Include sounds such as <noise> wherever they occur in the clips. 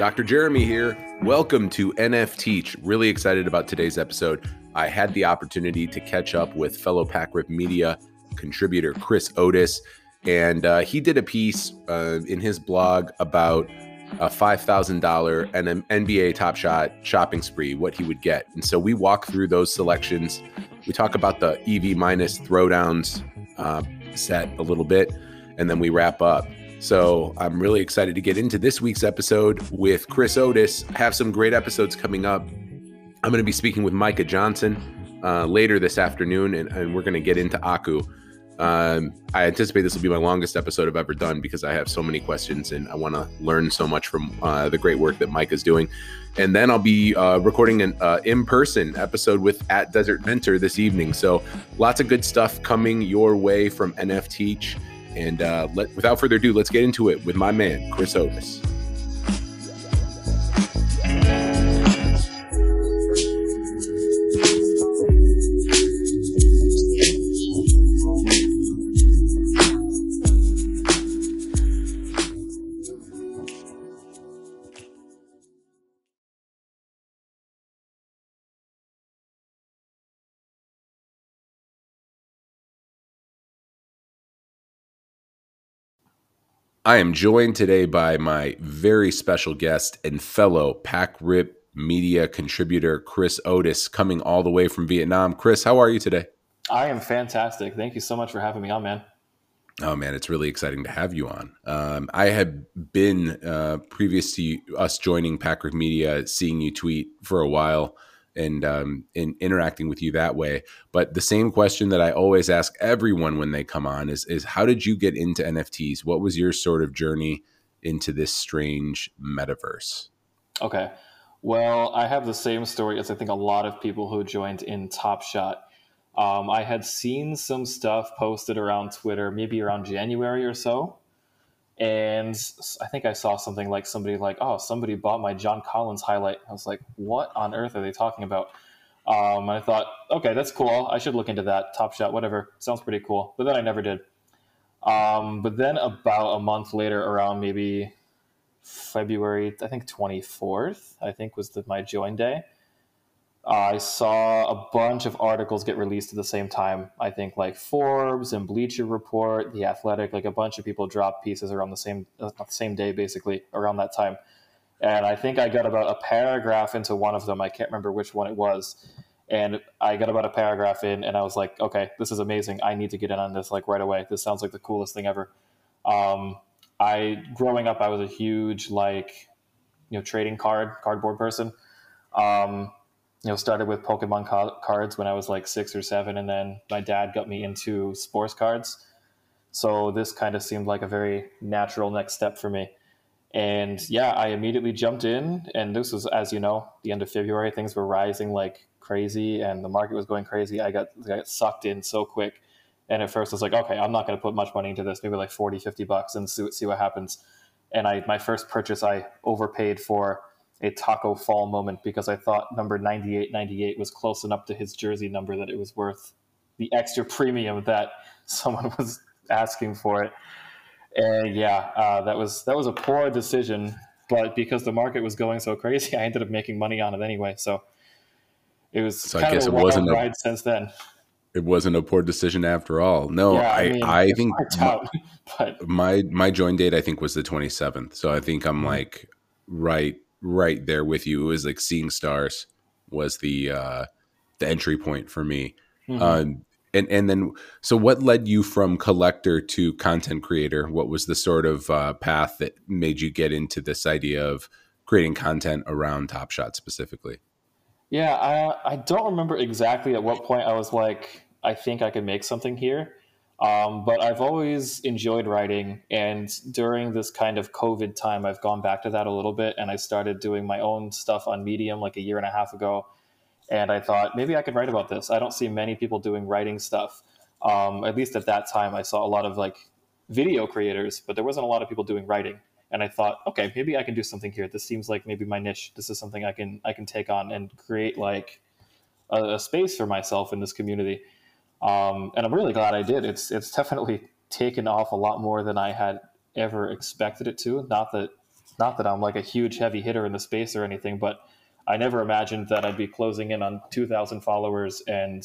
Dr. Jeremy here. Welcome to NF Teach. Really excited about today's episode. I had the opportunity to catch up with fellow PackRip Media contributor Chris Otis, and uh, he did a piece uh, in his blog about a $5,000 and an NBA Top Shot shopping spree, what he would get. And so we walk through those selections. We talk about the EV minus throwdowns uh, set a little bit, and then we wrap up. So I'm really excited to get into this week's episode with Chris Otis. Have some great episodes coming up. I'm going to be speaking with Micah Johnson uh, later this afternoon, and, and we're going to get into Aku. Um, I anticipate this will be my longest episode I've ever done because I have so many questions and I want to learn so much from uh, the great work that Mike is doing. And then I'll be uh, recording an uh, in person episode with at Desert Mentor this evening. So lots of good stuff coming your way from NF Teach. And uh, let, without further ado, let's get into it with my man, Chris Otis. I am joined today by my very special guest and fellow Pack Rip media contributor, Chris Otis, coming all the way from Vietnam. Chris, how are you today? I am fantastic. Thank you so much for having me on, man. Oh man, it's really exciting to have you on. Um, I had been uh, previous to us joining PackRip Media, seeing you tweet for a while and um, in interacting with you that way. But the same question that I always ask everyone when they come on is is how did you get into NFTs? What was your sort of journey into this strange metaverse? Okay. Well, I have the same story as I think a lot of people who joined in Top Shot. Um, I had seen some stuff posted around Twitter, maybe around January or so, and I think I saw something like somebody like, oh, somebody bought my John Collins highlight. I was like, what on earth are they talking about? Um, I thought, okay, that's cool. I should look into that. Top Shot, whatever. Sounds pretty cool. But then I never did. Um, but then about a month later, around maybe February, I think 24th, I think was the, my join day. I saw a bunch of articles get released at the same time. I think like Forbes and Bleacher Report, The Athletic, like a bunch of people dropped pieces around the same uh, the same day, basically around that time. And I think I got about a paragraph into one of them. I can't remember which one it was. And I got about a paragraph in, and I was like, okay, this is amazing. I need to get in on this like right away. This sounds like the coolest thing ever. Um, I growing up, I was a huge like you know trading card cardboard person. Um, you know, started with Pokemon ca- cards when I was like six or seven, and then my dad got me into sports cards. So this kind of seemed like a very natural next step for me. And yeah, I immediately jumped in, and this was, as you know, the end of February. Things were rising like crazy, and the market was going crazy. I got, I got sucked in so quick. And at first, I was like, okay, I'm not going to put much money into this, maybe like 40, 50 bucks, and see, see what happens. And I, my first purchase, I overpaid for a Tacko Fall moment because I thought number 9898 was close enough to his jersey number that it was worth the extra premium that <laughs> someone was asking for it. And yeah, uh, that was that was a poor decision, but because the market was going so crazy, <laughs> I ended up making money on it anyway. So it was so I guess it wasn't a ride since then. It wasn't a poor decision after all. No, yeah, I, I, mean, I think my, <laughs> but... my my join date I think was the 27th. So I think I'm mm-hmm. like right right there with you. It was like seeing stars was the uh, the entry point for me. Mm-hmm. Um, and and then so what led you from collector to content creator? What was the sort of uh, path that made you get into this idea of creating content around Top Shot specifically? Yeah, I I don't remember exactly at what point I was like, I think I could make something here. Um, but I've always enjoyed writing, and during this kind of COVID time, I've gone back to that a little bit, and I started doing my own stuff on Medium like a year and a half ago. And I thought maybe I could write about this. I don't see many people doing writing stuff. Um, at least at that time, I saw a lot of like video creators, but there wasn't a lot of people doing writing. And I thought, okay, maybe I can do something here. This seems like maybe my niche. This is something I can I can take on and create like a, a space for myself in this community um, and I'm really glad I did. It's it's definitely <laughs> taken off a lot more than I had ever expected it to. Not that not that I'm like a huge heavy hitter in the space or anything, but I never imagined that I'd be closing in on 2,000 followers and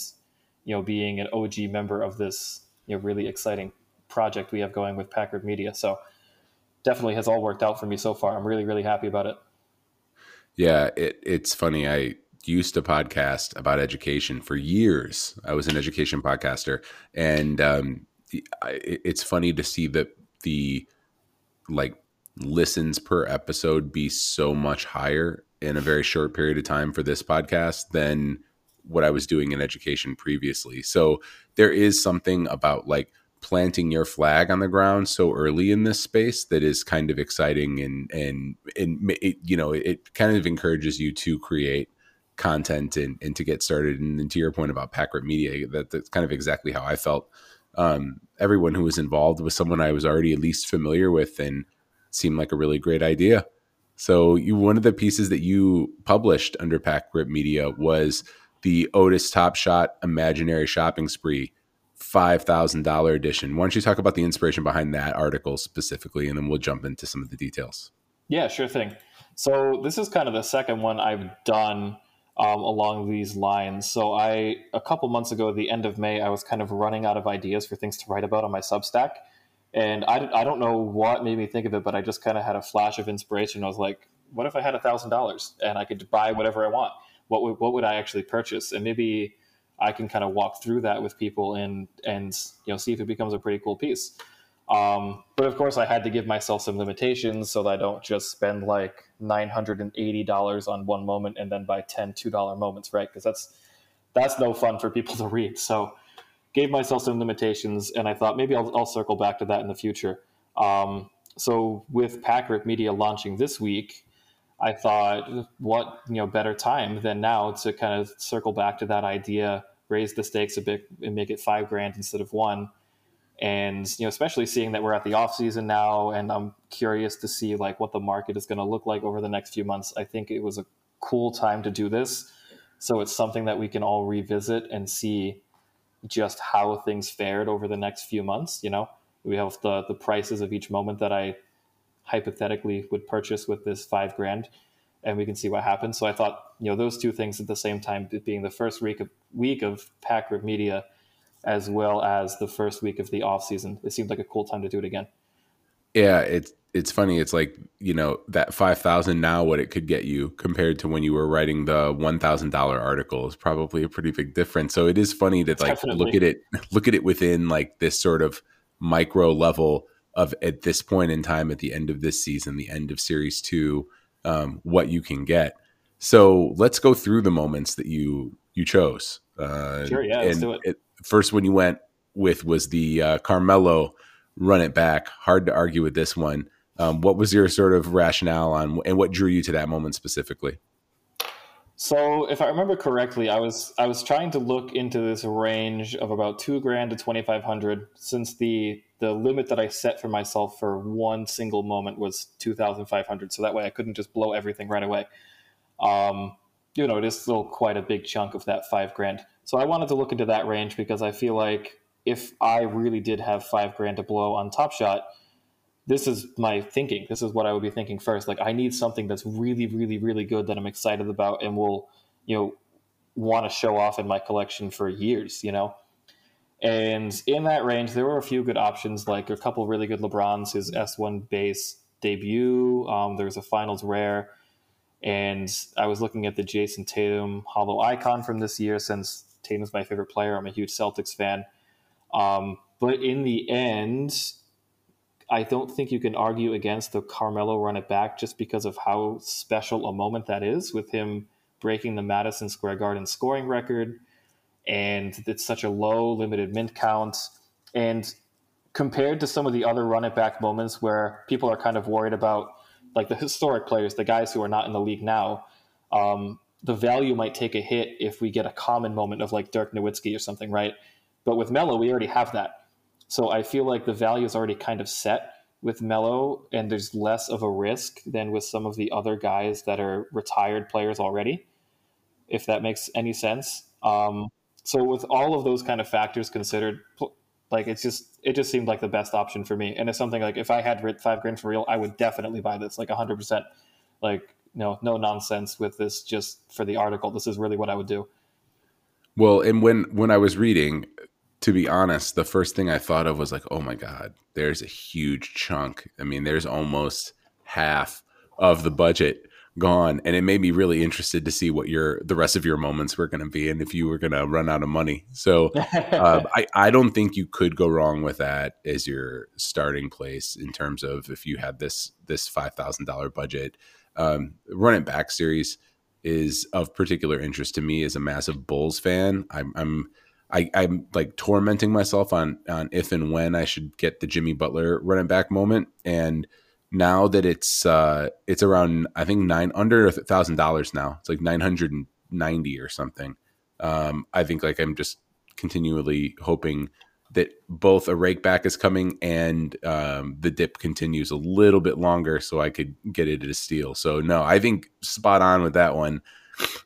you know being an OG member of this you know really exciting project we have going with PackRip Media. So definitely has all worked out for me so far. I'm really really happy about it. Yeah, it, it's funny. I used to podcast about education for years. I was an education podcaster, and um, it's funny to see that the like listens per episode be so much higher in a very short period of time for this podcast than what I was doing in education previously. So there is something about like planting your flag on the ground so early in this space that is kind of exciting and and and it, you know it kind of encourages you to create content and, and to get started and, and to your point about Pack Media that, that's kind of exactly how I felt um, everyone who was involved was someone I was already at least familiar with and seemed like a really great idea so you one of the pieces that you published under Pack Rip Media was the Otis Top Shot Imaginary Shopping Spree $5,000 edition. Why don't you talk about the inspiration behind that article specifically, and then we'll jump into some of the details. Yeah, sure thing. So this is kind of the second one I've done um, along these lines. So I, a couple months ago, at the end of May, I was kind of running out of ideas for things to write about on my Substack. And I, I don't know what made me think of it, but I just kind of had a flash of inspiration. I was like, what if I had a thousand dollars and I could buy whatever I want? What would, what would I actually purchase? And maybe I can kind of walk through that with people and and you know see if it becomes a pretty cool piece. Um, but of course, I had to give myself some limitations so that I don't just spend like nine hundred and eighty dollars on one moment and then buy 10 two dollar moments, right? Because that's that's no fun for people <laughs> to read. So gave myself some limitations, and I thought maybe I'll, I'll circle back to that in the future. Um, so with Pack Rip Media launching this week, I thought, what you know, better time than now to kind of circle back to that idea, raise the stakes a bit, and make it five grand instead of one. And you know, especially seeing that we're at the off season now, and I'm curious to see like what the market is going to look like over the next few months. I think it was a cool time to do this, so it's something that we can all revisit and see just how things fared over the next few months. You know, we have the the prices of each moment that I hypothetically would purchase with this five grand, and we can see what happens. So I thought, you know, those two things at the same time, being the first week of week of Pack Media, as well as the first week of the off season, it seemed like a cool time to do it again. Yeah, it's it's funny. It's like you know that five thousand now, what it could get you compared to when you were writing the one thousand dollar article is probably a pretty big difference. So it is funny to like Definitely. look at it, look at it within like this sort of micro level of at this point in time at the end of this season, the end of series two, um, what you can get. So let's go through the moments that you you chose. Uh, sure, yeah, let's do it. it. First one you went with was the uh, Carmelo run it back. Hard to argue with this one. Um, what was your sort of rationale on, and what drew you to that moment specifically? So, if I remember correctly, I was I was trying to look into this range of about two grand to twenty five hundred, since the the limit that I set for myself for one single moment was two thousand five hundred. So that way, I couldn't just blow everything right away. Um, you know, it is still quite a big chunk of that five grand. So I wanted to look into that range because I feel like if I really did have five grand to blow on Top Shot, this is my thinking. This is what I would be thinking first. Like I need something that's really, really, really good that I'm excited about and will, you know, want to show off in my collection for years, you know? And in that range, there were a few good options, like a couple really good LeBrons, his S1 base debut. Um, there was a finals rare. And I was looking at the Jayson Tatum Holo Icon from this year since Tatum's my favorite player. I'm a huge Celtics fan. Um, but in the end, I don't think you can argue against the Carmelo run it back just because of how special a moment that is with him breaking the Madison Square Garden scoring record. And it's such a low, limited mint count. And compared to some of the other run it back moments where people are kind of worried about, like the historic players, the guys who are not in the league now, um, the value might take a hit if we get a common moment of like Dirk Nowitzki or something, right? But with Melo, we already have that. So I feel like the value is already kind of set with Melo, and there's less of a risk than with some of the other guys that are retired players already, if that makes any sense. Um, so with all of those kind of factors considered, Like it's just it just seemed like the best option for me. And it's something like if I had five grand for real, I would definitely buy this, like hundred percent. Like no no nonsense with this just for the article. This is really what I would do. Well, and when when I was reading, to be honest, the first thing I thought of was like, oh my god, there's a huge chunk. I mean, there's almost half of the budget gone and it made me really interested to see what your the rest of your moments were going to be and if you were going to run out of money so uh, <laughs> I, I don't think you could go wrong with that as your starting place in terms of if you had this this $5000 budget um, run it back series is of particular interest to me as a massive bulls fan i'm, I'm I, I'm like tormenting myself on on if and when I should get the Jimmy Butler running back moment, and now that it's uh it's around I think nine under a thousand dollars now. It's like nine hundred and ninety or something. Um, I think like I'm just continually hoping that both a rake back is coming and um, the dip continues a little bit longer so I could get it at a steal. So no, I think spot on with that one.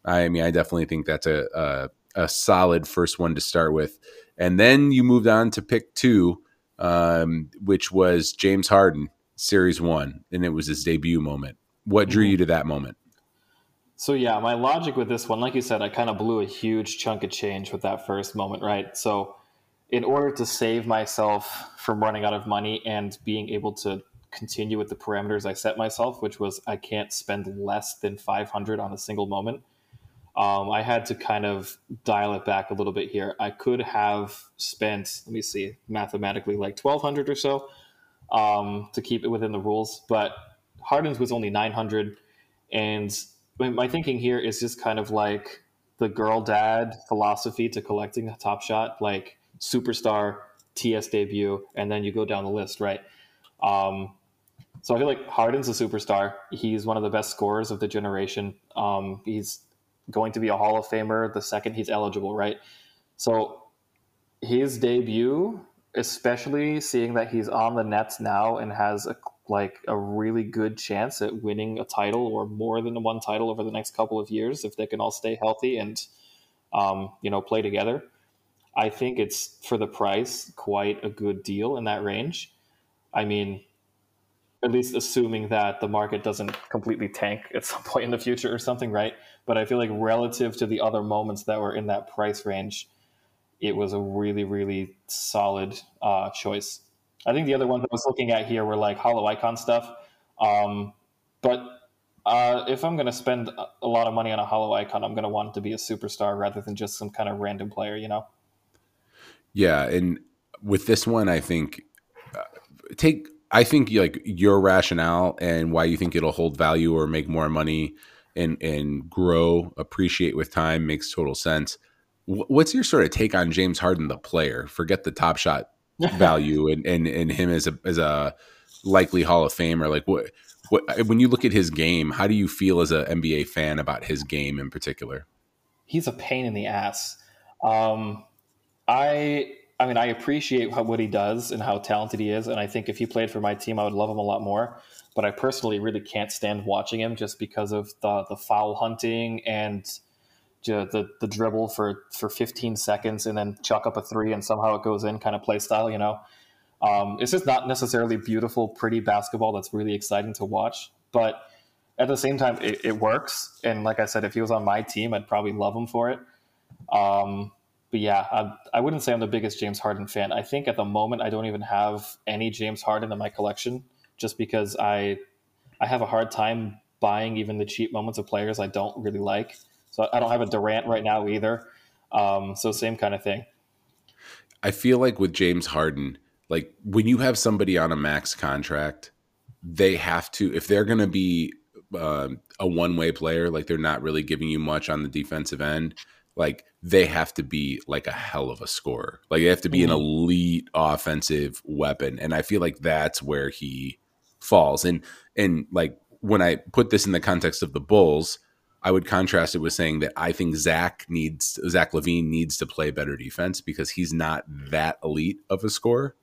I mean, I definitely think that's a, a, a solid first one to start with. And then you moved on to pick two, um, which was James Harden. Series One, and it was his debut moment. What drew mm-hmm. you to that moment? So yeah, my logic with this one, like you said, I kind of blew a huge chunk of change with that first moment, right? So in order to save myself from running out of money and being able to continue with the parameters I set myself, which was I can't spend less than 500 on a single moment. Um, I had to kind of dial it back a little bit here. I could have spent, let me see, mathematically like 1200 or so, um, to keep it within the rules. But Harden's was only 900. And my thinking here is just kind of like the girl dad philosophy to collecting a top shot, like superstar, TS debut, and then you go down the list, right? Um, so I feel like Harden's a superstar. He's one of the best scorers of the generation. Um, he's going to be a Hall of Famer the second he's eligible, right? So his debut especially seeing that he's on the Nets now and has a like a really good chance at winning a title or more than one title over the next couple of years if they can all stay healthy and um, you know play together. I think it's for the price quite a good deal in that range. I mean, at least assuming that the market doesn't completely tank at some <laughs> point in the future or something, right? But I feel like relative to the other moments that were in that price range, it was a really, really solid uh, choice. I think the other ones I was looking at here were like Holo Icon stuff. Um, but uh, if I'm going to spend a lot of money on a Holo Icon, I'm going to want it to be a superstar rather than just some kind of random player, you know? Yeah. And with this one, I think uh, take, I think like your rationale and why you think it'll hold value or make more money and, and grow, appreciate with time makes total sense. What's your sort of take on James Harden, the player? Forget the top shot <laughs> value and, and, and him as a, as a likely Hall of Famer. Like what, what, when you look at his game, how do you feel as an NBA fan about his game in particular? He's a pain in the ass. Um, I, I mean, I appreciate how, what he does and how talented he is. And I think if he played for my team, I would love him a lot more. But I personally really can't stand watching him just because of the, the foul hunting and – the the dribble for for 15 seconds and then chuck up a three and somehow it goes in kind of play style. You know, um, it's just not necessarily beautiful, pretty basketball that's really exciting to watch, but at the same time, it, it works. And like I said, if he was on my team, I'd probably love him for it. Um, but yeah, I, I, wouldn't say I'm the biggest James Harden fan. I think at the moment I don't even have any James Harden in my collection, just because I I have a hard time buying even the cheap moments of players I don't really like. So I don't have a Durant right now either. Um, so same kind of thing. I feel like with James Harden, like when you have somebody on a max contract, they have to if they're going to be uh, a one way player, like they're not really giving you much on the defensive end. Like they have to be like a hell of a scorer. Like they have to be mm-hmm. an elite offensive weapon, and I feel like that's where he falls. And and like when I put this in the context of the Bulls, I would contrast it with saying that I think Zach needs Zach LaVine needs to play better defense because he's not that elite of a scorer.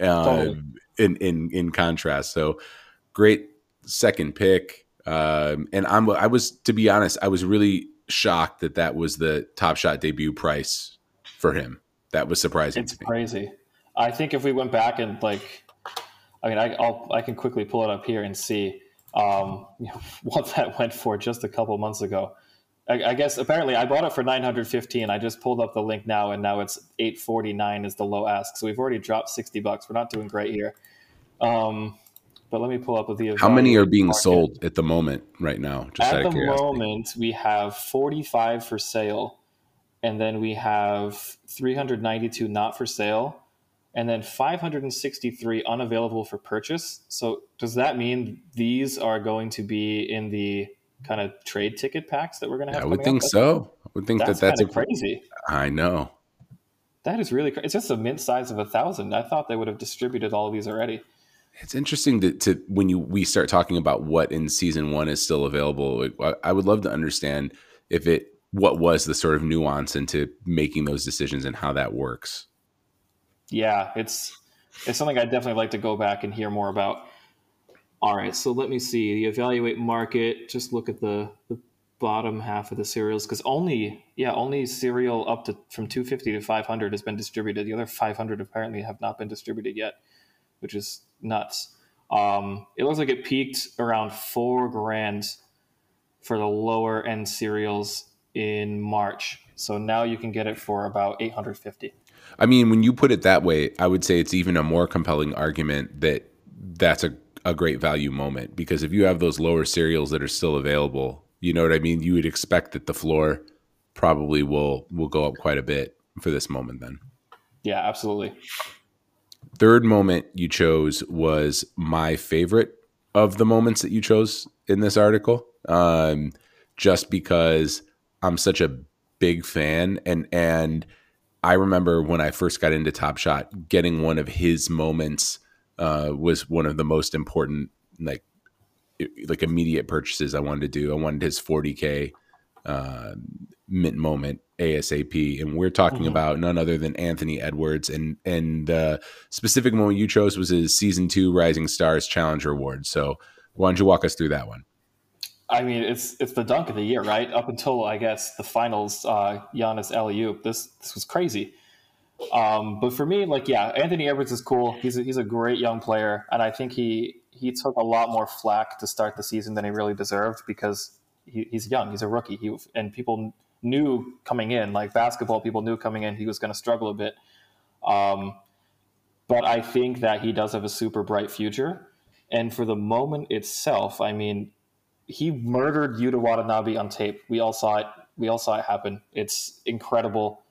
Uh, in in in contrast, so great second pick, um, and I'm I was to be honest, I was really shocked that that was the Top Shot debut price for him. That was surprising. It's crazy. I think if we went back and like, I mean, I, I'll, I can quickly pull it up here and see um, you <laughs> know, what that went for just a couple months ago. I, I, guess apparently I bought it for 915. I just pulled up the link now, and now it's 849 is the low ask. So we've already dropped 60 bucks. We're not doing great here. Um, but let me pull up with the. How many are being market. sold at the moment right now? Just at the moment, we have 45 for sale, and then we have 392 not for sale, and then 563 unavailable for purchase. So does that mean these are going to be in the kind of trade ticket packs that we're going to have? I would think so. I would think that's that that's a, crazy. I know. That is really crazy. It's just a mint size of a thousand. I thought they would have distributed all of these already. It's interesting to, to when you we start talking about what in season one is still available. I, I would love to understand if it what was the sort of nuance into making those decisions and how that works yeah, it's it's something I'd definitely like to go back and hear more about. All right, so let me see the evaluate market. Just look at the the bottom half of the serials because only yeah only serial up to from 250 to 500 has been distributed. The other 500 apparently have not been distributed yet, which is nuts. Um, it looks like it peaked around four grand for the lower end serials in March. So now you can get it for about 850. I mean, when you put it that way, I would say it's even a more compelling argument that that's a, a great value moment because if you have those lower serials that are still available, you know what I mean? You would expect that the floor probably will will go up quite a bit for this moment then. Yeah, absolutely. Third moment you chose was my favorite of the moments that you chose in this article. Um, just because I'm such a big fan and and I remember when I first got into Top Shot, getting one of his moments uh, was one of the most important, like like immediate purchases I wanted to do. I wanted his 40k uh, mint moment ASAP, and we're talking mm-hmm. about none other than Anthony Edwards, and and the specific moment you chose was his season two Rising Stars Challenger Award. So why don't you walk us through that one? I mean, it's it's the dunk of the year, right? Up until I guess the finals, uh, Giannis alley This this was crazy. Um, but for me, like, yeah, Anthony Edwards is cool. He's a, he's a great young player, and I think he he took a lot more flack to start the season than he really deserved because he, he's young. He's a rookie. He and people knew coming in, like basketball people knew coming in, he was going to struggle a bit. Um, but I think that he does have a super bright future. And for the moment itself, I mean, he murdered Yuta Watanabe on tape. We all saw it. We all saw it happen. It's incredible.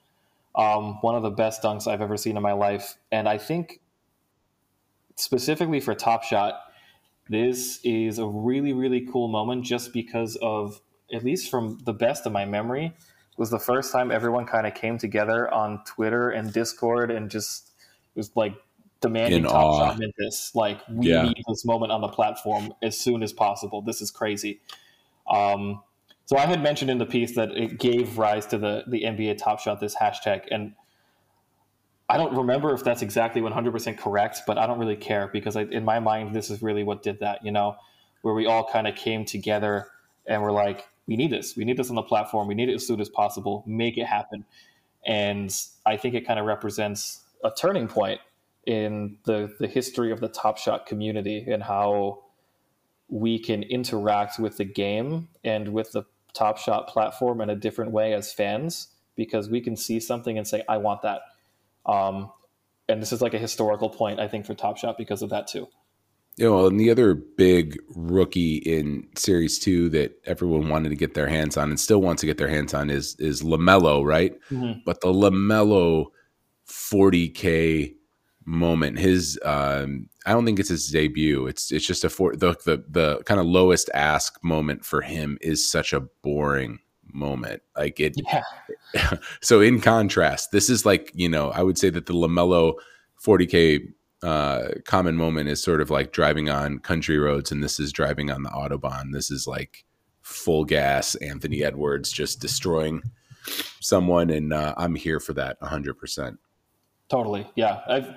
Um, one of the best dunks I've ever seen in my life, and I think specifically for Top Shot, this is a really really cool moment just because of at least from the best of my memory was the first time everyone kind of came together on Twitter and Discord and just was like demanding top awe. shot Memphis. Like we yeah. need this moment on the platform as soon as possible. This is crazy. Um, so I had mentioned in the piece that it gave rise to the the NBA Top Shot this hashtag, and I don't remember if that's exactly 100% correct, but I don't really care because I, in my mind, this is really what did that. You know, where we all kind of came together and we're like, we need this. We need this on the platform. We need it as soon as possible. Make it happen. And I think it kind of represents a turning point in the the history of the Top Shot community and how we can interact with the game and with the Top Shot platform in a different way as fans because we can see something and say, "I want that." Um, and this is like a historical point, I think, for Top Shot because of that too. You know, and the other big rookie in Series Two that everyone wanted to get their hands on and still wants to get their hands on is is Lamelo, right? Mm-hmm. But the Lamelo 40k moment. His um, I don't think it's his debut. It's it's just a for the the, the kind of lowest ask moment for him is such a boring moment. Like it. Yeah. <laughs> so in contrast, this is like you know I would say that the Lamelo 40k uh, common moment is sort of like driving on country roads, and this is driving on the autobahn. This is like full gas Anthony Edwards just destroying someone, and uh, I'm here for that 100. percent Totally, yeah. I've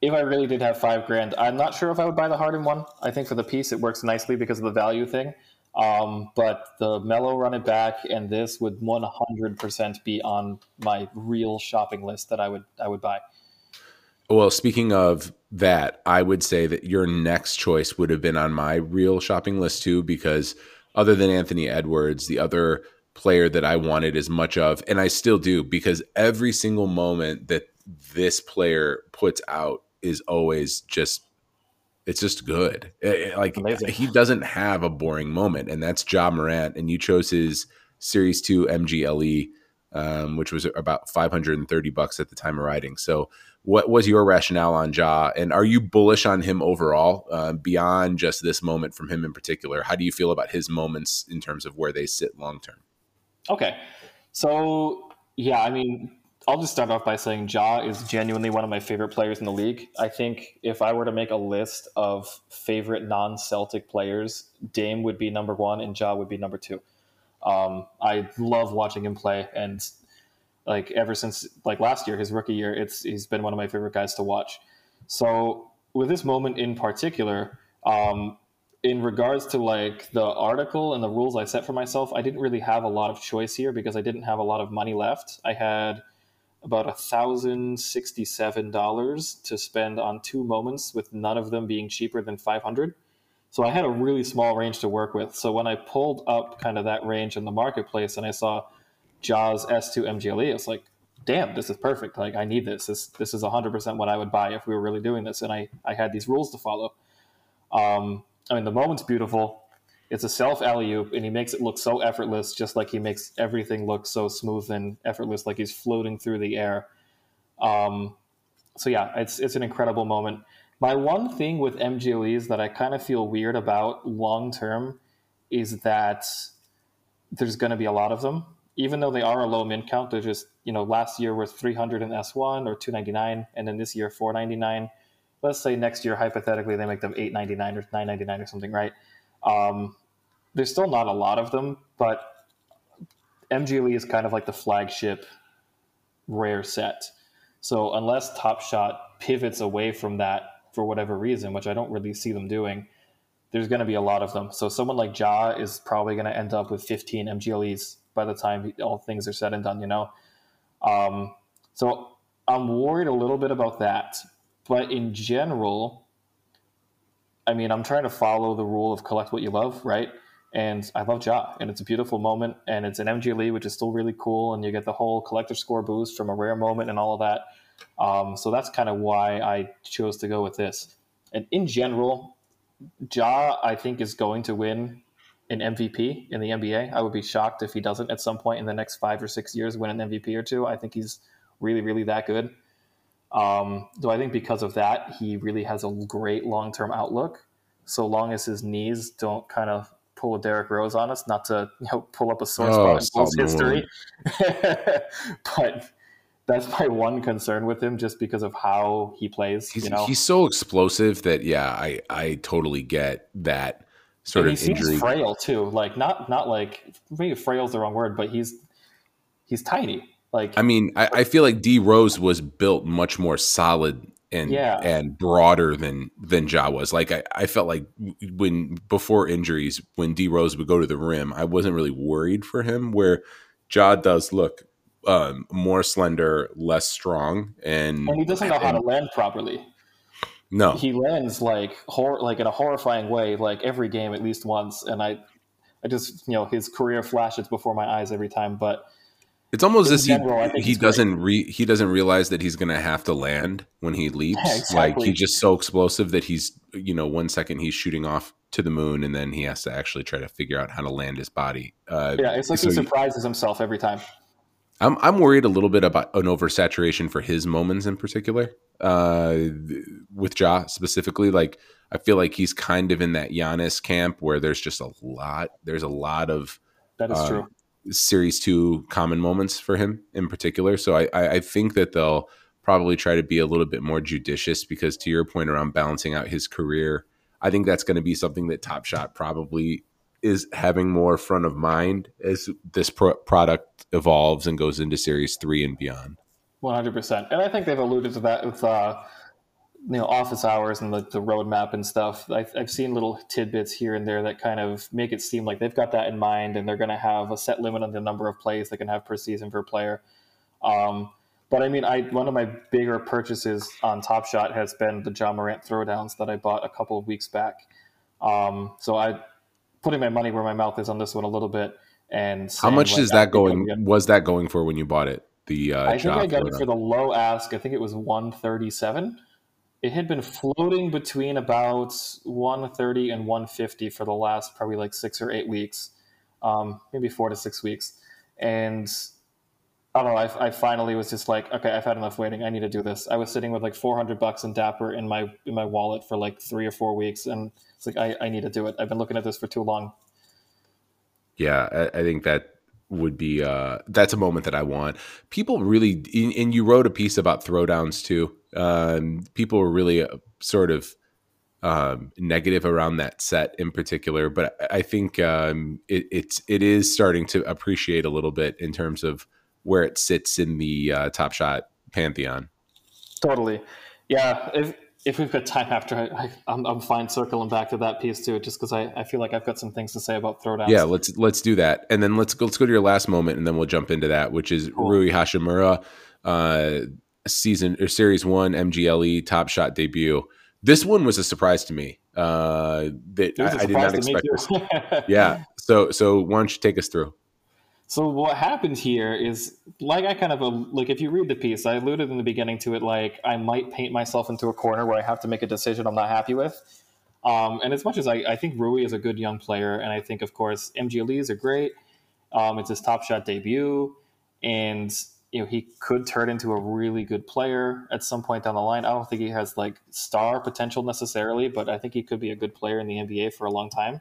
if I really did have five grand, I'm not sure if I would buy the Harden one. I think for the piece, it works nicely because of the value thing. Um, but the Melo run it back and this would 100% be on my real shopping list that I would I would buy. Well, speaking of that, I would say that your next choice would have been on my real shopping list too, because other than Anthony Edwards, the other player that I wanted as much of, and I still do, because every single moment that this player puts out is always just it's just good. It, like Amazing. he doesn't have a boring moment, and that's Ja Morant. And you chose his Series Two MGLE, um, which was about 530 bucks at the time of writing. So what was your rationale on Ja, and are you bullish on him overall uh, beyond just this moment from him in particular? How do you feel about his moments in terms of where they sit long term? Okay, so yeah, I mean, I'll just start off by saying Ja is genuinely one of my favorite players in the league. I think if I were to make a list of favorite non-Celtic players, Dame would be number one, and Ja would be number two. Um, I love watching him play, and like ever since like last year, his rookie year, it's he's been one of my favorite guys to watch. So with this moment in particular, um, in regards to like the article and the rules I set for myself, I didn't really have a lot of choice here because I didn't have a lot of money left. I had about a thousand sixty-seven dollars to spend on two moments, with none of them being cheaper than five hundred. So I had a really small range to work with. So when I pulled up kind of that range in the marketplace and I saw Ja's S2 MGLE, it's like, damn, this is perfect. Like I need this. This this is 100% what I would buy if we were really doing this. And I I had these rules to follow. Um, I mean, the moment's beautiful. It's a self alley oop, and he makes it look so effortless, just like he makes everything look so smooth and effortless, like he's floating through the air. Um, so yeah, it's it's an incredible moment. My one thing with MGLEs that I kind of feel weird about long term is that there's going to be a lot of them even though they are a low min count, they're just you know last year was 300 in S1 or 299, and then this year 499. Let's say next year hypothetically they make them 899 or 999 or something, right? Um, there's still not a lot of them, but MGLE is kind of like the flagship rare set. So unless Top Shot pivots away from that for whatever reason, which I don't really see them doing, there's going to be a lot of them. So someone like Ja is probably going to end up with 15 MGLEs by the time all things are said and done, you know? Um, so I'm worried a little bit about that. But in general, I mean, I'm trying to follow the rule of collect what you love, right? And I love Ja, and it's a beautiful moment, and it's an MGLE, which is still really cool, and you get the whole collector score boost from a rare moment and all of that. Um, so that's kind of why I chose to go with this. And in general, Ja, I think, is going to win an MVP in the NBA. I would be shocked if he doesn't at some point in the next five or six years win an MVP or two. I think he's really, really that good. Um, do I think because of that, he really has a great long term outlook, so long as his knees don't kind of pull a Derrick Rose on us, not to you know, pull up a sore oh, spot in history. <laughs> but that's my one concern with him, just because of how he plays. He's, you know, he's so explosive that yeah, I I totally get that sort and of he injury. Seems frail too, like not not like maybe frail is the wrong word, but he's he's tiny. Like I mean, I, I feel like D Rose was built much more solid and yeah. and broader than than Ja was. Like I, I felt like when before injuries, when D Rose would go to the rim, I wasn't really worried for him. Where Ja does look um, more slender, less strong, and and he doesn't know and, how to land properly. No, he lands like hor- like in a horrifying way, like every game at least once, and I, I just you know his career flashes before my eyes every time. But it's almost as he he doesn't re, he doesn't realize that he's going to have to land when he leaps. <laughs> Yeah, exactly. Like he's just so explosive that he's you know one second he's shooting off to the moon, and then he has to actually try to figure out how to land his body. Uh, yeah, it's like so he surprises himself every time. I'm I'm worried a little bit about an oversaturation for his moments in particular. Uh, with Ja specifically, like I feel like he's kind of in that Giannis camp where there's just a lot. There's a lot of that is uh, true. Series two common moments for him in particular. So I, I think that they'll probably try to be a little bit more judicious because to your point around balancing out his career, I think that's going to be something that Top Shot probably is having more front of mind as this pro- product evolves and goes into series three and beyond. One hundred percent, and I think they've alluded to that with uh, you know office hours and the, the roadmap and stuff. I've, I've seen little tidbits here and there that kind of make it seem like they've got that in mind, and they're going to have a set limit on the number of plays they can have per season per player. Um, But I mean, I one of my bigger purchases on Top Shot has been the Ja Morant throwdowns that I bought a couple of weeks back. Um, so I putting my money where my mouth is on this one a little bit. And how much like, is that going? Was that going for when you bought it? The uh, I think I got it for the low ask. I think it was one thirty seven. It had been floating between about one thirty and one fifty for the last probably like six or eight weeks, um, maybe four to six weeks, and I don't know. I, I, finally was just like, okay, I've had enough waiting. I need to do this. I was sitting with like 400 bucks in Dapper in my in my wallet for like three or four weeks, and it's like I, I need to do it. I've been looking at this for too long. Yeah, I, I think that would be uh that's a moment that I want. People really, and you wrote a piece about throwdowns too. Um, people were really uh, sort of um, negative around that set in particular, but I think um, it, it's it is starting to appreciate a little bit in terms of where it sits in the uh, Top Shot pantheon. Totally, yeah. If if we've got time after, I, I'm, I'm fine circling back to that piece too, just because I, I feel like I've got some things to say about throwdowns. Yeah, let's let's do that, and then let's go let's go to your last moment, and then we'll jump into that, which is cool. Rui Hachimura. uh, season or series one MGLE Top Shot debut. This one was a surprise to me. Uh, that I, I did not expect <laughs> yeah. So so why don't you take us through? So what happened here is, like I kind of like if you read the piece, I alluded in the beginning to it, like I might paint myself into a corner where I have to make a decision I'm not happy with. Um, and as much as I, I, think Rui is a good young player, and I think of course MGLEs are great. Um, it's his top shot debut, and you know he could turn into a really good player at some point down the line. I don't think he has like star potential necessarily, but I think he could be a good player in the NBA for a long time.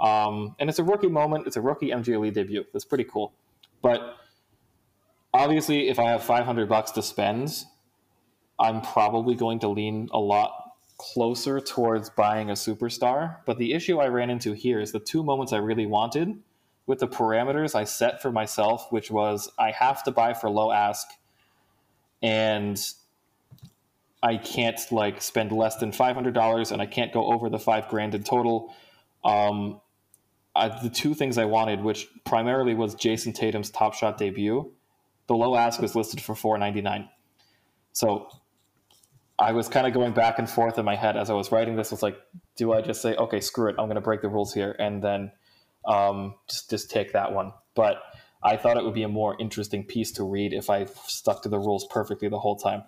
Um, and it's a rookie moment. It's a rookie MGLE debut. That's pretty cool. But obviously, if I have 500 bucks to spend, I'm probably going to lean a lot closer towards buying a superstar. But the issue I ran into here is the two moments I really wanted with the parameters I set for myself, which was I have to buy for low ask and I can't like spend less than $500 and I can't go over the five grand in total. Um, I, the two things I wanted, which primarily was Jayson Tatum's Top Shot debut, the low ask was listed for four ninety nine. So I was kind of going back and forth in my head as I was writing this. Was like, do I just say, okay, screw it, I'm going to break the rules here, and then um, just just take that one? But I thought it would be a more interesting piece to read if I stuck to the rules perfectly the whole time.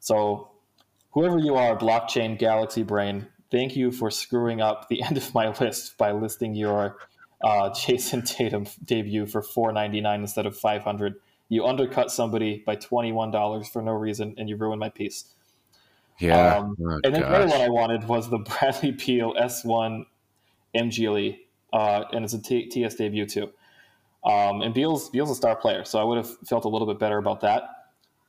So whoever you are, blockchain galaxy brain, thank you for screwing up the <laughs> end of my list by listing your uh, Jayson Tatum debut for four ninety nine instead of five hundred. You undercut somebody by twenty one dollars for no reason, and you ruined my piece. Yeah. Um, oh, and then the other one I wanted was the <laughs> Bradley Beal S one MGLE, uh, and it's a T- TS debut too. Um, and Beal's Beal's a star player, so I would have felt a little bit better about that.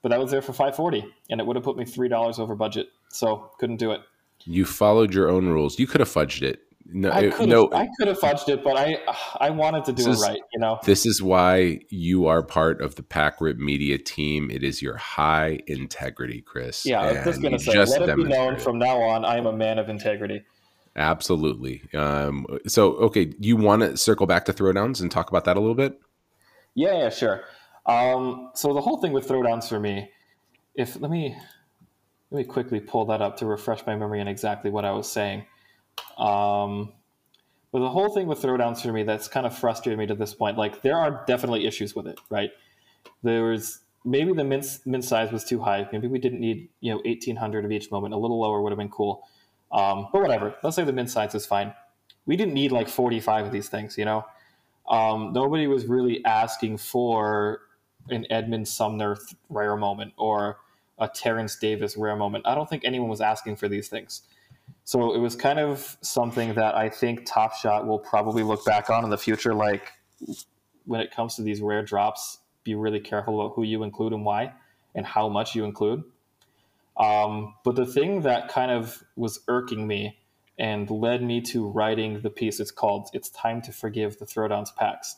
But that was there for five forty, and it would have put me three dollars over budget, so couldn't do it. You followed your own rules. You could have fudged it. No, I could no, I could have fudged it, but I I wanted to do it right. You know, this is why you are part of the Pack Rip Media team. It is your high integrity, Chris. Yeah, I was just gonna say, let it be known from now on, I am a man of integrity. Absolutely. Um, so, okay, you want to circle back to throwdowns and talk about that a little bit? Yeah, yeah, sure. Um, so the whole thing with throwdowns for me, if let me let me quickly pull that up to refresh my memory on exactly what I was saying. Um, but the whole thing with throwdowns for me that's kind of frustrated me to this point. Like there are definitely issues with it, right? There was maybe the mint, mint size was too high. Maybe we didn't need you know eighteen hundred of each moment. A little lower would have been cool. Um, but whatever. Let's say the mint size is fine. We didn't need like forty five of these things. You know, um, nobody was really asking for an Edmond Sumner rare moment or a Terence Davis rare moment. I don't think anyone was asking for these things. So it was kind of something that I think Top Shot will probably look back on in the future. Like when it comes to these rare drops, be really careful about who you include and why, and how much you include. Um, but the thing that kind of was irking me and led me to writing the piece, it's called "It's Time to Forgive the Throwdowns Packs."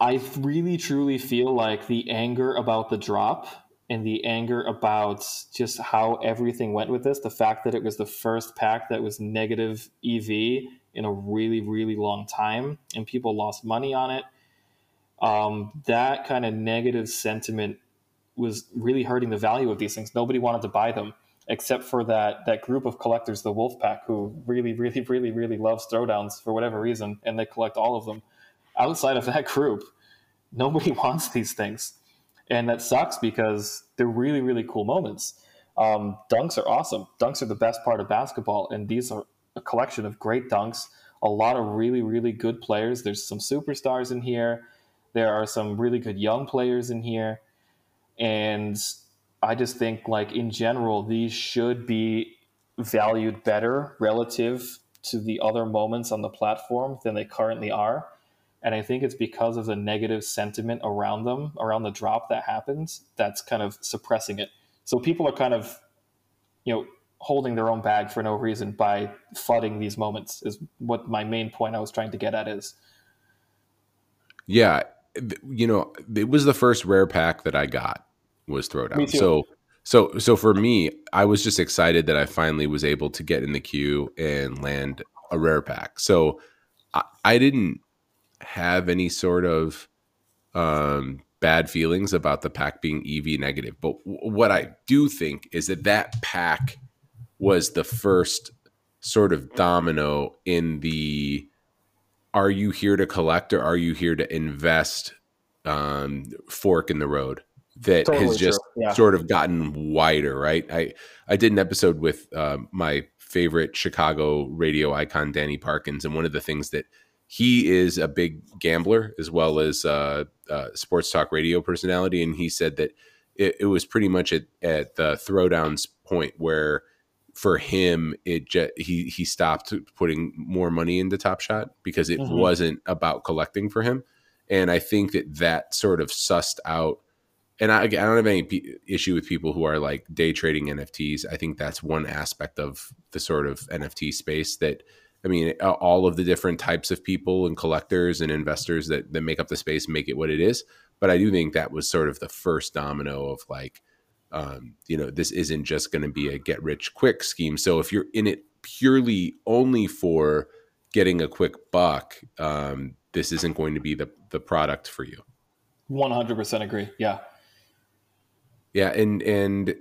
I really truly feel like the anger about the drop and the anger about just how everything went with this, the fact that it was the first pack that was negative EV in a really, really long time, and people lost money on it. Um, that kind of negative sentiment was really hurting the value of these things. Nobody wanted to buy them except for that that group of collectors, the wolf pack, who really, really, really, really loves throwdowns for whatever reason, and they collect all of them. Outside of that group, nobody <laughs> wants these things, and that sucks because they're really, really cool moments. Um, dunks are awesome. Dunks are the best part of basketball, and these are a collection of great dunks. A lot of really, really good players. There's some superstars in here. There are some really good young players in here, and I just think, like in general, these should be valued better relative to the other moments on the platform than they currently are. And I think it's because of the negative sentiment around them, around the drop that happens, that's kind of suppressing it. So people are kind of, you know, holding their own bag for no reason by flooding these moments, is what my main point I was trying to get at is. Yeah. You know, it was the first rare pack that I got was Throwdown. So so so for me, I was just excited that I finally was able to get in the queue and land a rare pack. So I, I didn't have any sort of um, bad feelings about the pack being EV negative. But w- what I do think is that that pack was the first sort of domino in the are you here to collect or are you here to invest um, fork in the road that totally has just yeah. sort of gotten wider, right? I I did an episode with uh, my favorite Chicago radio icon, Danny Parkins, and one of the things that he is a big gambler as well as uh, uh, sports talk radio personality, and he said that it, it was pretty much at, at the throwdowns point where for him it just, he he stopped putting more money into Top Shot because it mm-hmm. wasn't about collecting for him, and I think that that sort of sussed out and I, I don't have any p- issue with people who are like day trading NFTs. I think that's one aspect of the sort of NFT space that, I mean, all of the different types of people and collectors and investors that, that make up the space make it what it is. But I do think that was sort of the first domino of like, um, you know, this isn't just going to be a get rich quick scheme. So if you're in it purely only for getting a quick buck, um, this isn't going to be the, the product for you. 100% agree. Yeah. Yeah, and and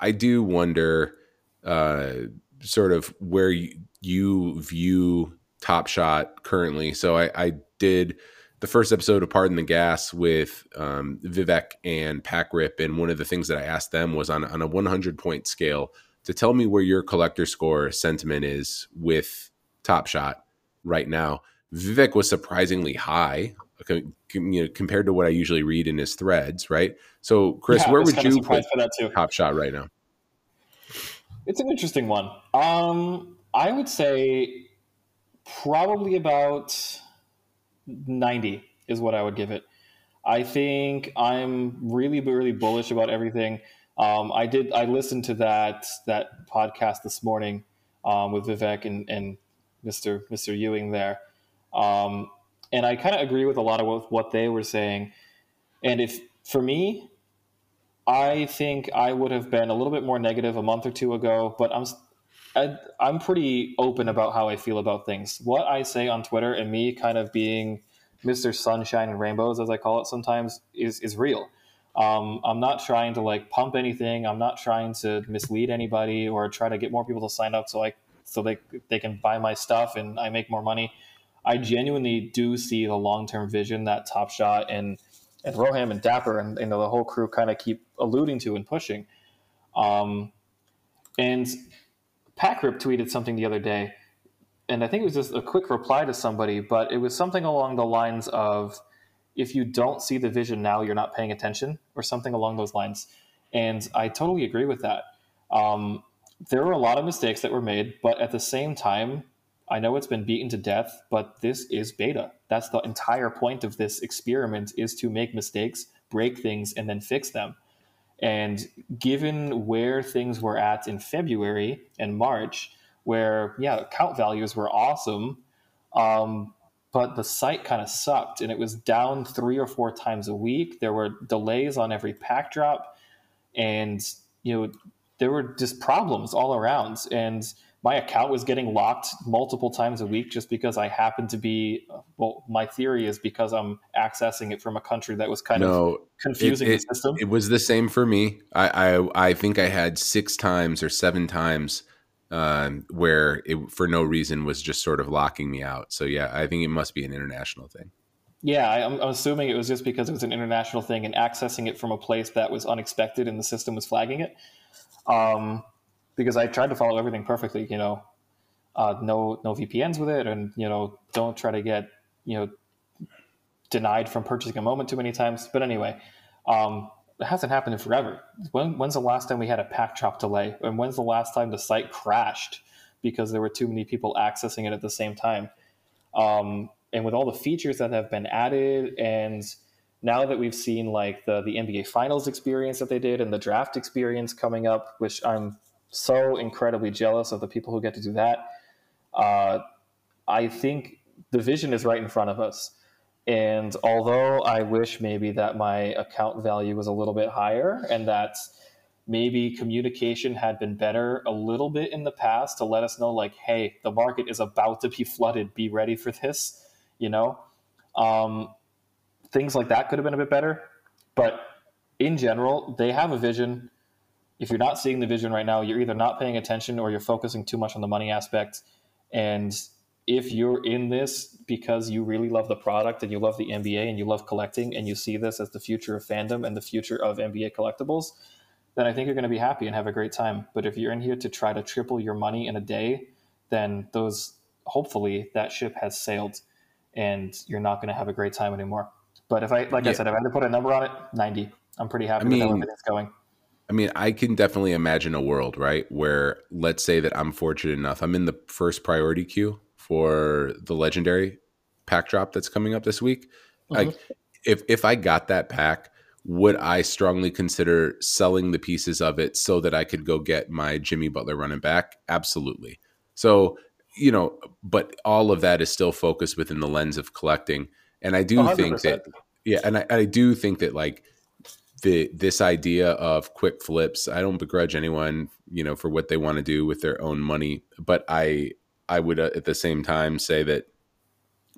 I do wonder, uh, sort of where you, you view Top Shot currently. So I, I, did the first episode of Pardon the Gas with um, Vivek and Pack Rip, and one of the things that I asked them was on on a 100 point scale to tell me where your collector score sentiment is with Top Shot right now. Vivek was surprisingly high you know, compared to what I usually read in his threads, right? So, Chris, yeah, where would you put Top Shot right now? It's an interesting one. Um, I would say probably about 90 is what I would give it. I think I'm really, really bullish about everything. Um, I did. I listened to that that podcast this morning um, with Vivek and, and Mr. Mr. Ewing there. Um, and I kind of agree with a lot of what they were saying. And if for me, I think I would have been a little bit more negative a month or two ago, but I'm I, I'm pretty open about how I feel about things. What I say on Twitter and me kind of being Mr. Sunshine and Rainbows, as I call it sometimes, is is real. Um, I'm not trying to like pump anything. I'm not trying to mislead anybody or try to get more people to sign up so I so they they can buy my stuff and I make more money. I genuinely do see the long term vision that Top Shot and and Roham and Dapper and know the whole crew kind of keep alluding to and pushing. Um, and Packrip tweeted something the other day, and I think it was just a quick reply to somebody, but it was something along the lines of, "If you don't see the vision now, you're not paying attention," or something along those lines. And I totally agree with that. Um, there were a lot of mistakes that were made, but at the same time, I know it's been beaten to death, but this is beta. That's the entire point of this experiment is to make mistakes, break things, and then fix them. And given where things were at in February and March, where yeah, count values were awesome, um, but the site kind of sucked and it was down three or four times a week. There were delays on every pack drop, and you know there were just problems all around. And my account was getting locked multiple times a week just because I happened to be. Well, my theory is because I'm accessing it from a country that was kind no, of confusing it, it, the system. It was the same for me. I, I I think I had six times or seven times um, where it for no reason was just sort of locking me out. So yeah, I think it must be an international thing. Yeah, I, am assuming it was just because it was an international thing and accessing it from a place that was unexpected and the system was flagging it. Um, because I tried to follow everything perfectly, you know, uh, no no VPNs with it, and you know, don't try to get you know denied from purchasing a moment too many times. But anyway, um, it hasn't happened in forever. When, when's the last time we had a pack drop delay? And when's the last time the site crashed because there were too many people accessing it at the same time? Um, and with all the features that have been added, and now that we've seen like the the NBA Finals experience that they did and the draft experience coming up, which I'm so incredibly jealous of the people who get to do that. Uh, I think the vision is right in front of us. And although I wish maybe that my account value was a little bit higher and that maybe communication had been better a little bit in the past to let us know, like, hey, the market is about to be flooded, be ready for this, you know? Um, things like that could have been a bit better. But in general, they have a vision. If you're not seeing the vision right now, you're either not paying attention or you're focusing too much on the money aspect. And if you're in this because you really love the product and you love the NBA and you love collecting and you see this as the future of fandom and the future of NBA collectibles, then I think you're going to be happy and have a great time. But if you're in here to try to triple your money in a day, then those hopefully that ship has sailed and you're not going to have a great time anymore. But if I like yeah. I said, if I had to put a number on it, 90. I'm pretty happy I mean, with how everything's going. I mean, I can definitely imagine a world, right, where let's say that I'm fortunate enough, I'm in the first priority queue for the legendary pack drop that's coming up this week. Mm-hmm. Like if if I got that pack, would I strongly consider selling the pieces of it so that I could go get my Jimmy Butler running back? Absolutely. So, you know, but all of that is still focused within the lens of collecting. And I do 100%. think that yeah, and I, I do think that like the this idea of quick flips, I don't begrudge anyone, you know, for what they want to do with their own money, but I I would uh, at the same time say that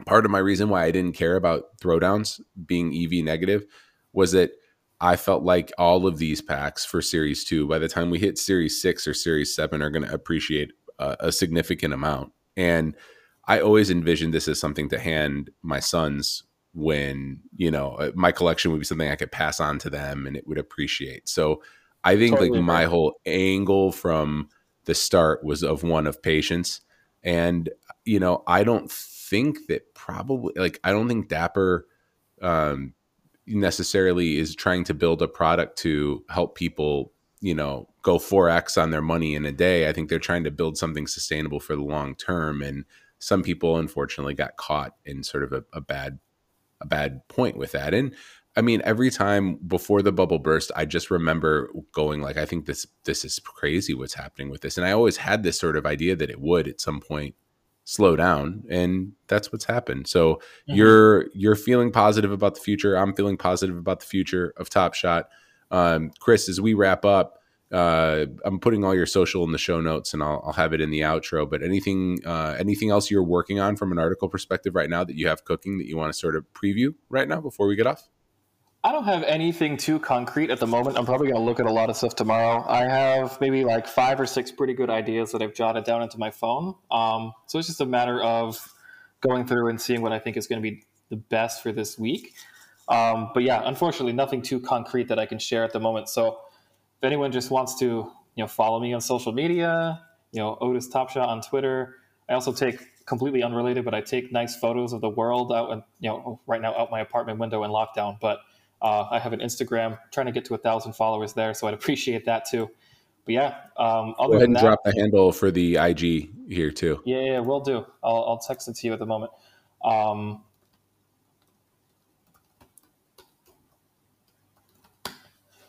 part of my reason why I didn't care about throwdowns being EV negative was that I felt like all of these packs for Series 2, by the time we hit Series 6 or Series 7, are going to appreciate a, a significant amount. And I always envisioned this as something to hand my sons when, you know, uh, my collection would be something I could pass on to them and it would appreciate. So I think totally like my whole angle from the start was of one of patience and, you know, I don't think that probably, like, I don't think Dapper um, necessarily is trying to build a product to help people, you know, go 4X on their money in a day. I think they're trying to build something sustainable for the long term. And some people, unfortunately, got caught in sort of a, a bad a bad point with that. And I mean, every time before the bubble burst, I just remember going like, I think this this is crazy what's happening with this. And I always had this sort of idea that it would at some point slow down, and that's what's happened. So mm-hmm. you're you're feeling positive about the future. I'm feeling positive about the future of Top Shot. Um, Chris, as we wrap up, uh, I'm putting all your social in the show notes, and I'll, I'll have it in the outro. But anything uh, anything else you're working on from an article perspective right now that you have cooking that you want to sort of preview right now before we get off? I don't have anything too concrete at the moment. I'm probably going to look at a lot of stuff tomorrow. I have maybe like five or six pretty good ideas that I've jotted down into my phone. Um, so it's just a matter of going through and seeing what I think is going to be the best for this week. Um, but yeah, unfortunately, nothing too concrete that I can share at the moment. So if anyone just wants to, you know, follow me on social media, you know, Otis Topshot on Twitter. I also take completely unrelated, but I take nice photos of the world out and you know right now out my apartment window in lockdown. But uh, I have an Instagram, trying to get to a thousand followers there, so I'd appreciate that too. But yeah, um, go ahead and that, drop the handle for the IG here too. Yeah, yeah, we'll do. I'll, I'll text it to you at the moment. Um,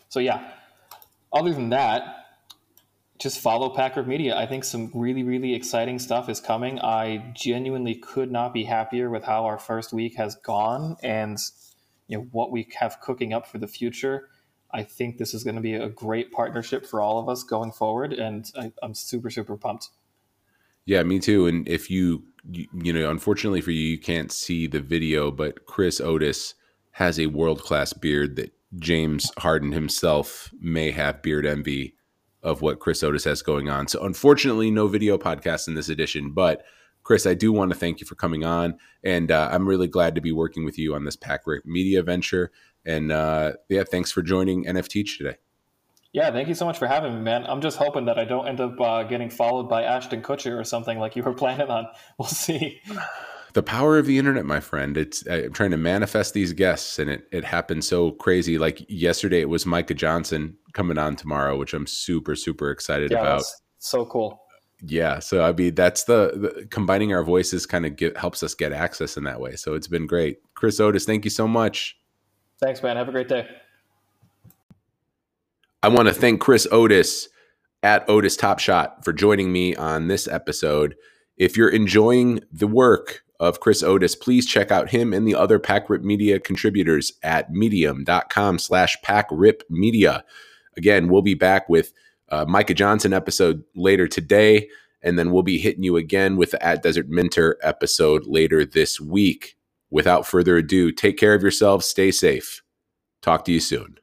so yeah, other than that, just follow PackRip Media. I think some really, really exciting stuff is coming. I genuinely could not be happier with how our first week has gone, and you know what we have cooking up for the future. I think this is going to be a great partnership for all of us going forward, and I, am super super pumped. Yeah, me too. And if you, you, you know, unfortunately for you, you can't see the video, but Chris Otis has a world class beard that James Harden himself may have beard envy of what Chris Otis has going on. So, unfortunately, no video podcast in this edition. But, Chris, I do want to thank you for coming on. And uh, I'm really glad to be working with you on this PackRip Media venture. And uh, yeah, thanks for joining NFT today. Yeah, thank you so much for having me, man. I'm just hoping that I don't end up uh, getting followed by Ashton Kutcher or something like you were <laughs> planning on. We'll see. <laughs> The power of the internet, my friend. It's I'm trying to manifest these guests, and it it happens so crazy. Like yesterday, it was Micah Johnson coming on tomorrow, which I'm super super excited yeah, about. So cool. Yeah, so I mean that's the, the combining our voices kind of get, helps us get access in that way. So it's been great. Chris Otis, thank you so much. Thanks, man. Have a great day. I want to thank Chris Otis at Otis Top Shot for joining me on this episode. If you're enjoying the work of Chris Otis, please check out him and the other PackRip Media contributors at medium.com slash packripmedia. Again, we'll be back with uh, Micah Johnson episode later today, and then we'll be hitting you again with the At Desert Mentor episode later this week. Without further ado, take care of yourselves, stay safe. Talk to you soon.